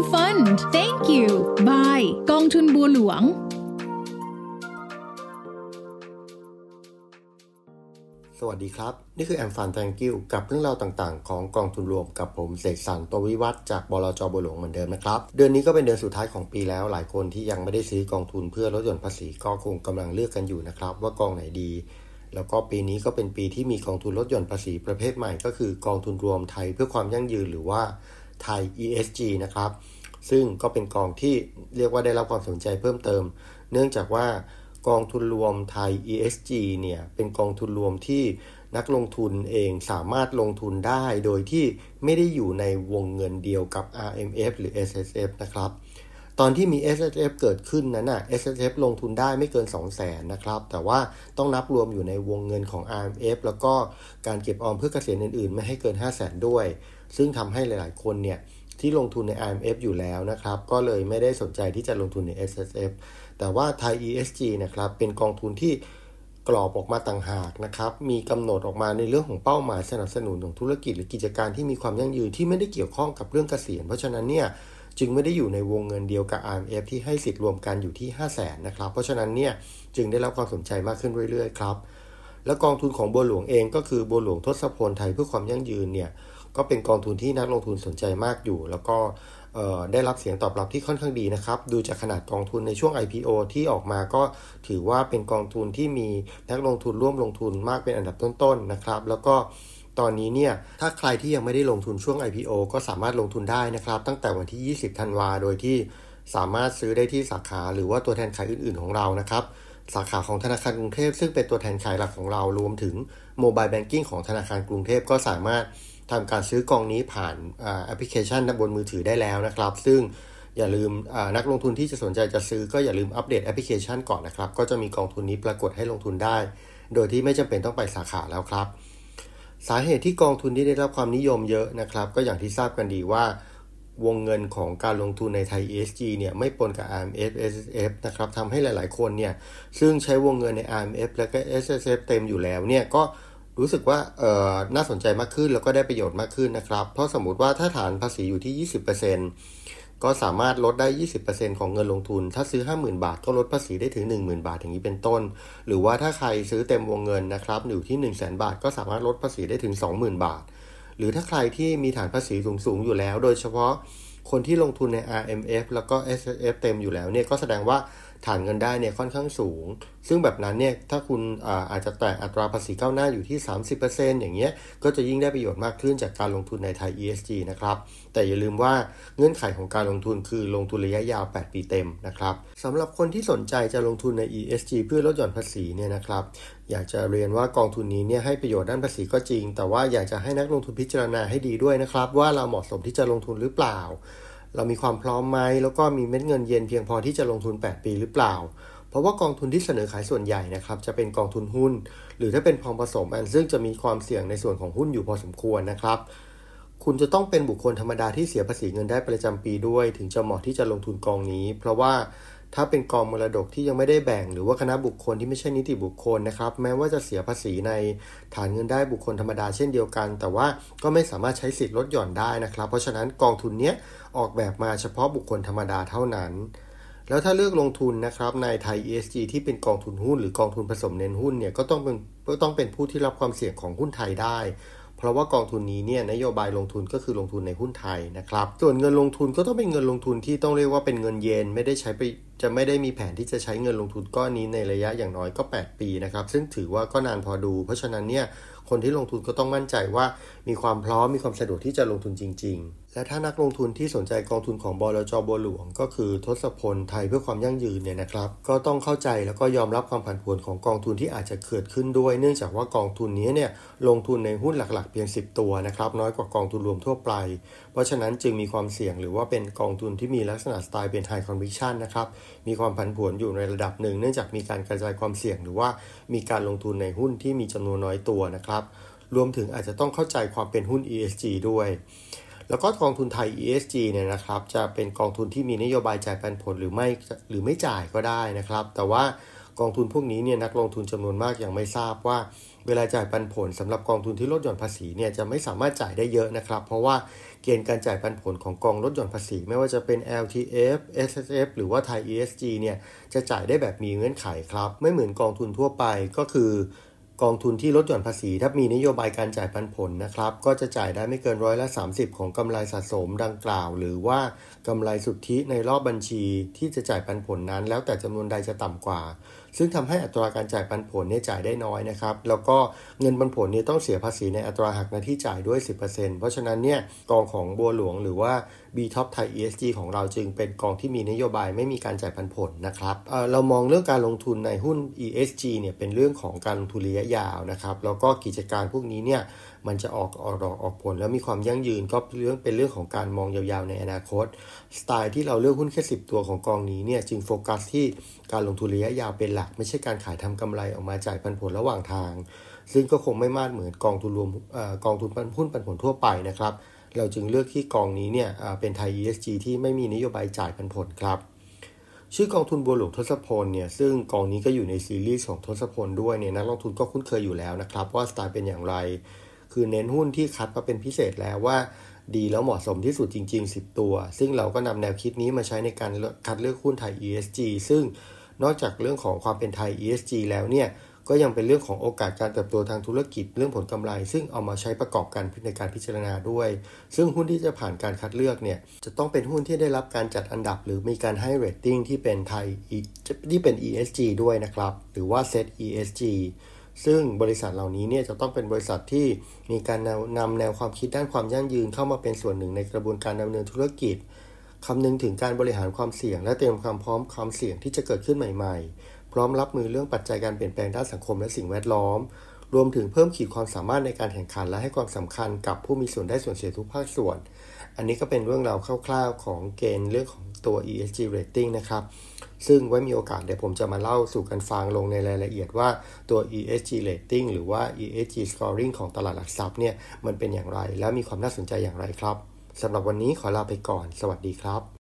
AM Fund Thank you Bye กองทุนบัวหลวง สวัสดีครับ นี่คือแอมฟันแตงกิวกับเรื่องราวต่างๆ ของกองทุนรวมกับผมเสกสรรตัววิวัฒจากบลจบัวหลวงเหมือนเดิมนะครับ เดือนนี้ก็เป็นเดือนสุดท้ายของปีแล้ว หลายคนที่ยังไม่ได้ซื้อกองทุนเพื่อลดหย่อนภาษีก็คงกำลังเลือกกันอยู่นะครับ ว่ากองไหนดีแล้วก็ปีนี้ก็เป็นปีที่มีกองทุนลดหย่อนภาษีประเภทใหม่ ก็คือกองทุนรวมไทยเพื่อความยั่งยืนหรือว่า ไทย ESG นะครับ ซึ่งก็เป็นกองที่เรียกว่าได้รับความสนใจเพิ่มเติม เนื่องจากว่ากองทุนรวมไทย ESG เนี่ยเป็นกองทุนรวมที่นักลงทุนเองสามารถลงทุนได้โดยที่ไม่ได้อยู่ในวงเงินเดียวกับ RMF หรือ SSF นะครับ ตอนที่มี SSF เกิดขึ้นนั้นน่ะ SSF ลงทุนได้ไม่เกิน 2 0 0แสนนะครับ แต่ว่าต้องนับรวมอยู่ในวงเงินของ RMF แล้วก็การเก็บออมเพื่อเกษียณอื่นๆ ไม่ให้เกิน 5 0 0แสนด้วย ซึ่งทำให้หลายๆ คนเนี่ยที่ลงทุนใน IMF อยู่แล้วนะครับ ก็เลยไม่ได้สนใจที่จะลงทุนใน SSF แต่ว่าไทย ESG นะครับเป็นกองทุนที่กรอบออกมาต่างหากนะครับ มีกำหนดออกมาในเรื่องของเป้าหมายสนับสนุนของธุรกิจหรือกิจการที่มีความยั่งยืนที่ไม่ได้เกี่ยวข้องกับเรื่องเกษียณ เพราะฉะนั้นเนี่ย จึงไม่ได้อยู่ในวงเงินเดียวกับ IMF ที่ให้สิทธิ์รวมกันอยู่ที่ 5 0 0แสนนะครับ เพราะฉะนั้นเนี่ยจึงได้รับความสนใจมากขึ้นเรื่อยๆครับ แล้วกองทุนของบัวหลวงเองก็คือบัวหลวงทศพลไทยเพื่อความยั่งยืนเนี่ยก็เป็นกองทุนที่นักลงทุนสนใจมากอยู่ แล้วก็ได้รับเสียงตอบรับที่ค่อนข้างดีนะครับ ดูจากขนาดกองทุนในช่วง IPO ที่ออกมาก็ถือว่าเป็นกองทุนที่มีนักลงทุนร่วมลงทุนมากเป็นอันดับต้นๆนะครับ แล้วก็ ตอนนี้เนี่ยถ้าใครที่ยังไม่ได้ลงทุนช่วง IPO ก็สามารถลงทุนได้นะครับ ตั้งแต่วันที่ 20ธันวาโดยที่สามารถซื้อได้ที่สาขาหรือว่าตัวแทนขายอื่น ๆ ของเรานะครับ สาขาของธนาคารกรุงเทพ ซึ่งเป็นตัวแทนขายหลักของเรารวมถึง mobile banking ของธนาคารกรุงเทพก็สามารถทำการซื้อกองนี้ผ่านแอปพลิเคชันบนมือถือได้แล้วนะครับ ซึ่งอย่าลืมนักลงทุนที่จะสนใจจะซื้อก็อย่าลืมอัปเดตแอปพลิเคชันก่อนนะครับ ก็จะมีกองทุนนี้ปรากฏให้ลงทุนได้ โดยที่ไม่จำเป็นต้องไปสาขาแล้วครับ สาเหตุที่กองทุนที่ได้รับความนิยมเยอะนะครับ ก็อย่างที่ทราบกันดีว่าวงเงินของการลงทุนในไทย ESG เนี่ยไม่ปนกับ IMF SSF นะครับทำให้หลาย ๆ คนเนี่ยซึ่งใช้วงเงินใน IMF และก็ SSF เต็มอยู่แล้วเนี่ยก็รู้สึกว่าเอ่อน่าสนใจมากขึ้นแล้วก็ได้ประโยชน์มากขึ้นนะครับ เพราะสมมติว่าถ้าฐานภาษีอยู่ที่ 20% ก็สามารถลดได้ 20%ของเงินลงทุน ถ้าซื้อ 50,000 บาท ก็ลดภาษีได้ถึง 10,000 บาท อย่างนี้เป็นต้น หรือว่าถ้าใครซื้อเต็มวงเงินนะครับอยู่ที่ 100,000 บาท ก็สามารถลดภาษีได้ถึง 20,000 บาท หรือถ้าใครที่มีฐานภาษีสูงๆ อยู่แล้ว โดยเฉพาะคนที่ลงทุนใน RMF แล้วก็ SSF เต็มอยู่แล้วเนี่ย ก็แสดงว่า ฐานเงินได้เนี่ยค่อนข้างสูง ซึ่งแบบนั้นเนี่ยถ้าคุณอาอาจจะแตะอัตราภาษีก้าวหน้าอยู่ที่ 30%อย่างเงี้ยก็จะยิ่งได้ประโยชน์มากขึ้นจากการลงทุนในไทย ESG นะครับ แต่อย่าลืมว่าเงื่อนไขของการลงทุนคือลงทุนระยะยาว 8 ปีเต็มนะครับสำหรับคนที่สนใจจะลงทุนใน ESG เพื่อลดหย่อนภาษีเนี่ยนะครับอยากจะเรียนว่ากองทุนนี้เนี่ยให้ประโยชน์ด้านภาษีก็จริง แต่ว่าอยากจะให้นักลงทุนพิจารณาให้ดีด้วยนะครับ ว่าเราเหมาะสมที่จะลงทุนหรือเปล่า เรามีความพร้อมไหมแล้วก็มีเม็ดเงินเย็นเพียงพอที่จะลงทุน 8 ปีหรือเปล่า เพราะว่ากองทุนที่เสนอขายส่วนใหญ่นะครับจะเป็นกองทุนหุ้น หรือถ้าเป็นพองผสมอันซึ่งจะมีความเสี่ยงในส่วนของหุ้นอยู่พอสมควรนะครับ คุณจะต้องเป็นบุคคลธรรมดาที่เสียภาษีเงินได้ประจำปีด้วย ถึงจะเหมาะที่จะลงทุนกองนี้ เพราะว่า ถ้าเป็นกองมรดกที่ยังไม่ได้แบ่ง หรือว่าคณะบุคคลที่ไม่ใช่นิติบุคคลนะครับ แม้ว่าจะเสียภาษีในฐานเงินได้บุคคลธรรมดาเช่นเดียวกัน แต่ว่าก็ไม่สามารถใช้สิทธิ์ลดหย่อนได้นะครับ เพราะฉะนั้นกองทุนนี้ออกแบบมาเฉพาะบุคคลธรรมดาเท่านั้น แล้วถ้าเลือกลงทุนนะครับในไทย ESG ที่เป็นกองทุนหุ้นหรือกองทุนผสมเน้นหุ้นเนี่ยก็ต้องเป็นก็ต้องเป็นผู้ที่รับความเสี่ยงของหุ้นไทยได้เพราะว่ากองทุนนี้เนี่ยนโยบายลงทุนก็คือลงทุนในหุ้นไทยนะครับ ส่วนเงินลงทุนก็ต้องเป็นเงินลงทุนที่ต้องเรียกว่าเป็นเงินเยนไม่ได้ใช้ไป จะไม่ได้มีแผนที่จะใช้เงินลงทุนก้อนนี้ในระยะอย่างน้อยก็ 8 ปีนะครับ ซึ่งถือว่าก็นานพอดู เพราะฉะนั้นเนี่ยคนที่ลงทุนก็ต้องมั่นใจว่ามีความพร้อมมีความสะดวกที่จะลงทุนจริง ๆ และถ้านักลงทุนที่สนใจกองทุนของบลจบัวหลวง ก็คือทศพลไทยเพื่อความยั่งยืนเนี่ยนะครับ ก็ต้องเข้าใจแล้วก็ยอมรับความผันผวนของกองทุนที่อาจจะเกิดขึ้นด้วย เนื่องจากว่ากองทุนนี้เนี่ยลงทุนในหุ้นหลักๆ เพียง 10 ตัวนะครับน้อยกว่ากองทุนรวมทั่วไป เพราะฉะนั้นจึงมีความเสี่ยงหรือว่าเป็นกองทุนที่มีลักษณะสไตล์เป็น high conviction นะครับมีความผันผวนอยู่ในระดับหนึ่ง เนื่องจากมีการกระจายความเสี่ยง หรือว่ามีการลงทุนในหุ้นที่มีจำนวนน้อยตัวนะครับรวมถึงอาจจะต้องเข้าใจความเป็นหุ้น ESG ด้วย แล้วก็กองทุนไทย ESG เนี่ยนะครับ จะเป็นกองทุนที่มีนโยบายจ่ายปันผลหรือไม่หรือไม่จ่ายก็ได้นะครับ แต่ว่า กองทุนพวกนี้เนี่ยนักลงทุนจำนวนมากยังไม่ทราบว่า เวลาจ่ายปันผลสำหรับกองทุนที่ลดหย่อนภาษีเนี่ยจะไม่สามารถจ่ายได้เยอะนะครับ เพราะว่าเกณฑ์การจ่ายปันผลของกองลดหย่อนภาษี ไม่ว่าจะเป็น LTF SSF หรือว่าไทย ESG เนี่ยจะจ่ายได้แบบมีเงื่อนไขครับ ไม่เหมือนกองทุนทั่วไปก็คือกองทุนที่ลดหย่อนภาษี ถ้ามีนโยบายการจ่ายปันผลนะครับ ก็จะจ่ายได้ไม่เกินร้อยละ 30 ของกำไรสะสมดังกล่าว หรือว่ากำไรสุทธิในรอบบัญชีที่จะจ่ายปันผลนั้น แล้วแต่จำนวนใดจะต่ำกว่า ซึ่งทำให้อัตราการจ่ายปันผลเนี่ยจ่ายได้น้อยนะครับ แล้วก็เงินปันผลเนี่ยต้องเสียภาษีในอัตราหักหน้าที่จ่ายด้วย 10%เพราะฉะนั้นเนี่ยกองของบัวหลวงหรือว่า B Top Thai ESG ของเราจึงเป็นกองที่มีนโยบายไม่มีการจ่ายปันผลนะครับเเรามองเรื่องการลงทุนในหุ้น ESG เนี่ยเป็นเรื่องของการลงทุนระยะยาวนะครับ แล้วก็กิจการพวกนี้เนี่ยมันจะออกออกดอกออกผล แล้วมีความยั่งยืนก็เรื่องเป็นเรื่องของการมองยาวๆในอนาคต สไตล์ที่เราเลือกหุ้นแค่10 ตัวของกองนี้เนี่ยจึงโฟกัสที่การลงทุนระยะยาวเป็นหลัก ไม่ใช่การขายทำกำไรออกมาจ่ายปันผลระหว่างทาง ซึ่งก็คงไม่มากเหมือนกองทุนรวมกองทุนหุ้นปันผลทั่วไปนะครับเราจึงเลือกที่กองนี้เนี่ยเป็นไทย ESG ที่ไม่มีนโยบายจ่ายปันผลครับ ชื่อกองทุนบัวหลวงทศพลเนี่ยซึ่งกองนี้ก็อยู่ในซีรีส์ของทศพลด้วยเนี่ยนักลงทุนก็คุ้นเคยอยู่แล้วนะครับ ว่าสไตล์เป็นอย่างไร คือเน้นหุ้นที่คัดมาเป็นพิเศษแล้วว่า ดีแล้วเหมาะสมที่สุดจริง ๆ 10 ตัว ซึ่งเราก็นำแนวคิดนี้มาใช้ในการคัดเลือกหุ้นไทย ESG ซึ่งนอกจากเรื่องของความเป็นไทย ESG แล้วเนี่ยก็ยังเป็นเรื่องของโอกาสการเติบโตทางธุรกิจเรื่องผลกำไร ซึ่งเอามาใช้ประกอบกันในการพิจารณาด้วย ซึ่งหุ้นที่จะผ่านการคัดเลือกเนี่ยจะต้องเป็นหุ้นที่ได้รับการจัดอันดับ หรือมีการให้เรตติ้งที่เป็นไทยที่เป็น ESG ด้วยนะครับ หรือว่า Set ESG ซึ่งบริษัทเหล่านี้เนี่ยจะต้องเป็นบริษัทที่มีการนำแนวความคิดด้านความยั่งยืนเข้ามาเป็นส่วนหนึ่งในกระบวนการดำเนินธุรกิจคำนึงถึงการบริหารความเสี่ยง และเตรียมความพร้อมความเสี่ยงที่จะเกิดขึ้นใหม่ ๆ พร้อมรับมือเรื่องปัจจัยการเปลี่ยนแปลงด้านสังคมและสิ่งแวดล้อม รวมถึงเพิ่มขีดความสามารถในการแข่งขันและให้ความสำคัญกับผู้มีส่วนได้ส่วนเสียทุกภาคส่วน อันนี้ก็เป็นเรื่องราวคร่าวๆของเกณฑ์เรื่องของตัว ESG rating นะครับ ซึ่งไว้มีโอกาสเดี๋ยวผมจะมาเล่าสู่กันฟังลงในรายละเอียดว่าตัว ESG rating หรือว่า ESG scoring ของตลาดหลักทรัพย์เนี่ยมันเป็นอย่างไร และมีความน่าสนใจอย่างไรครับสำหรับวันนี้ขอลาไปก่อน สวัสดีครับ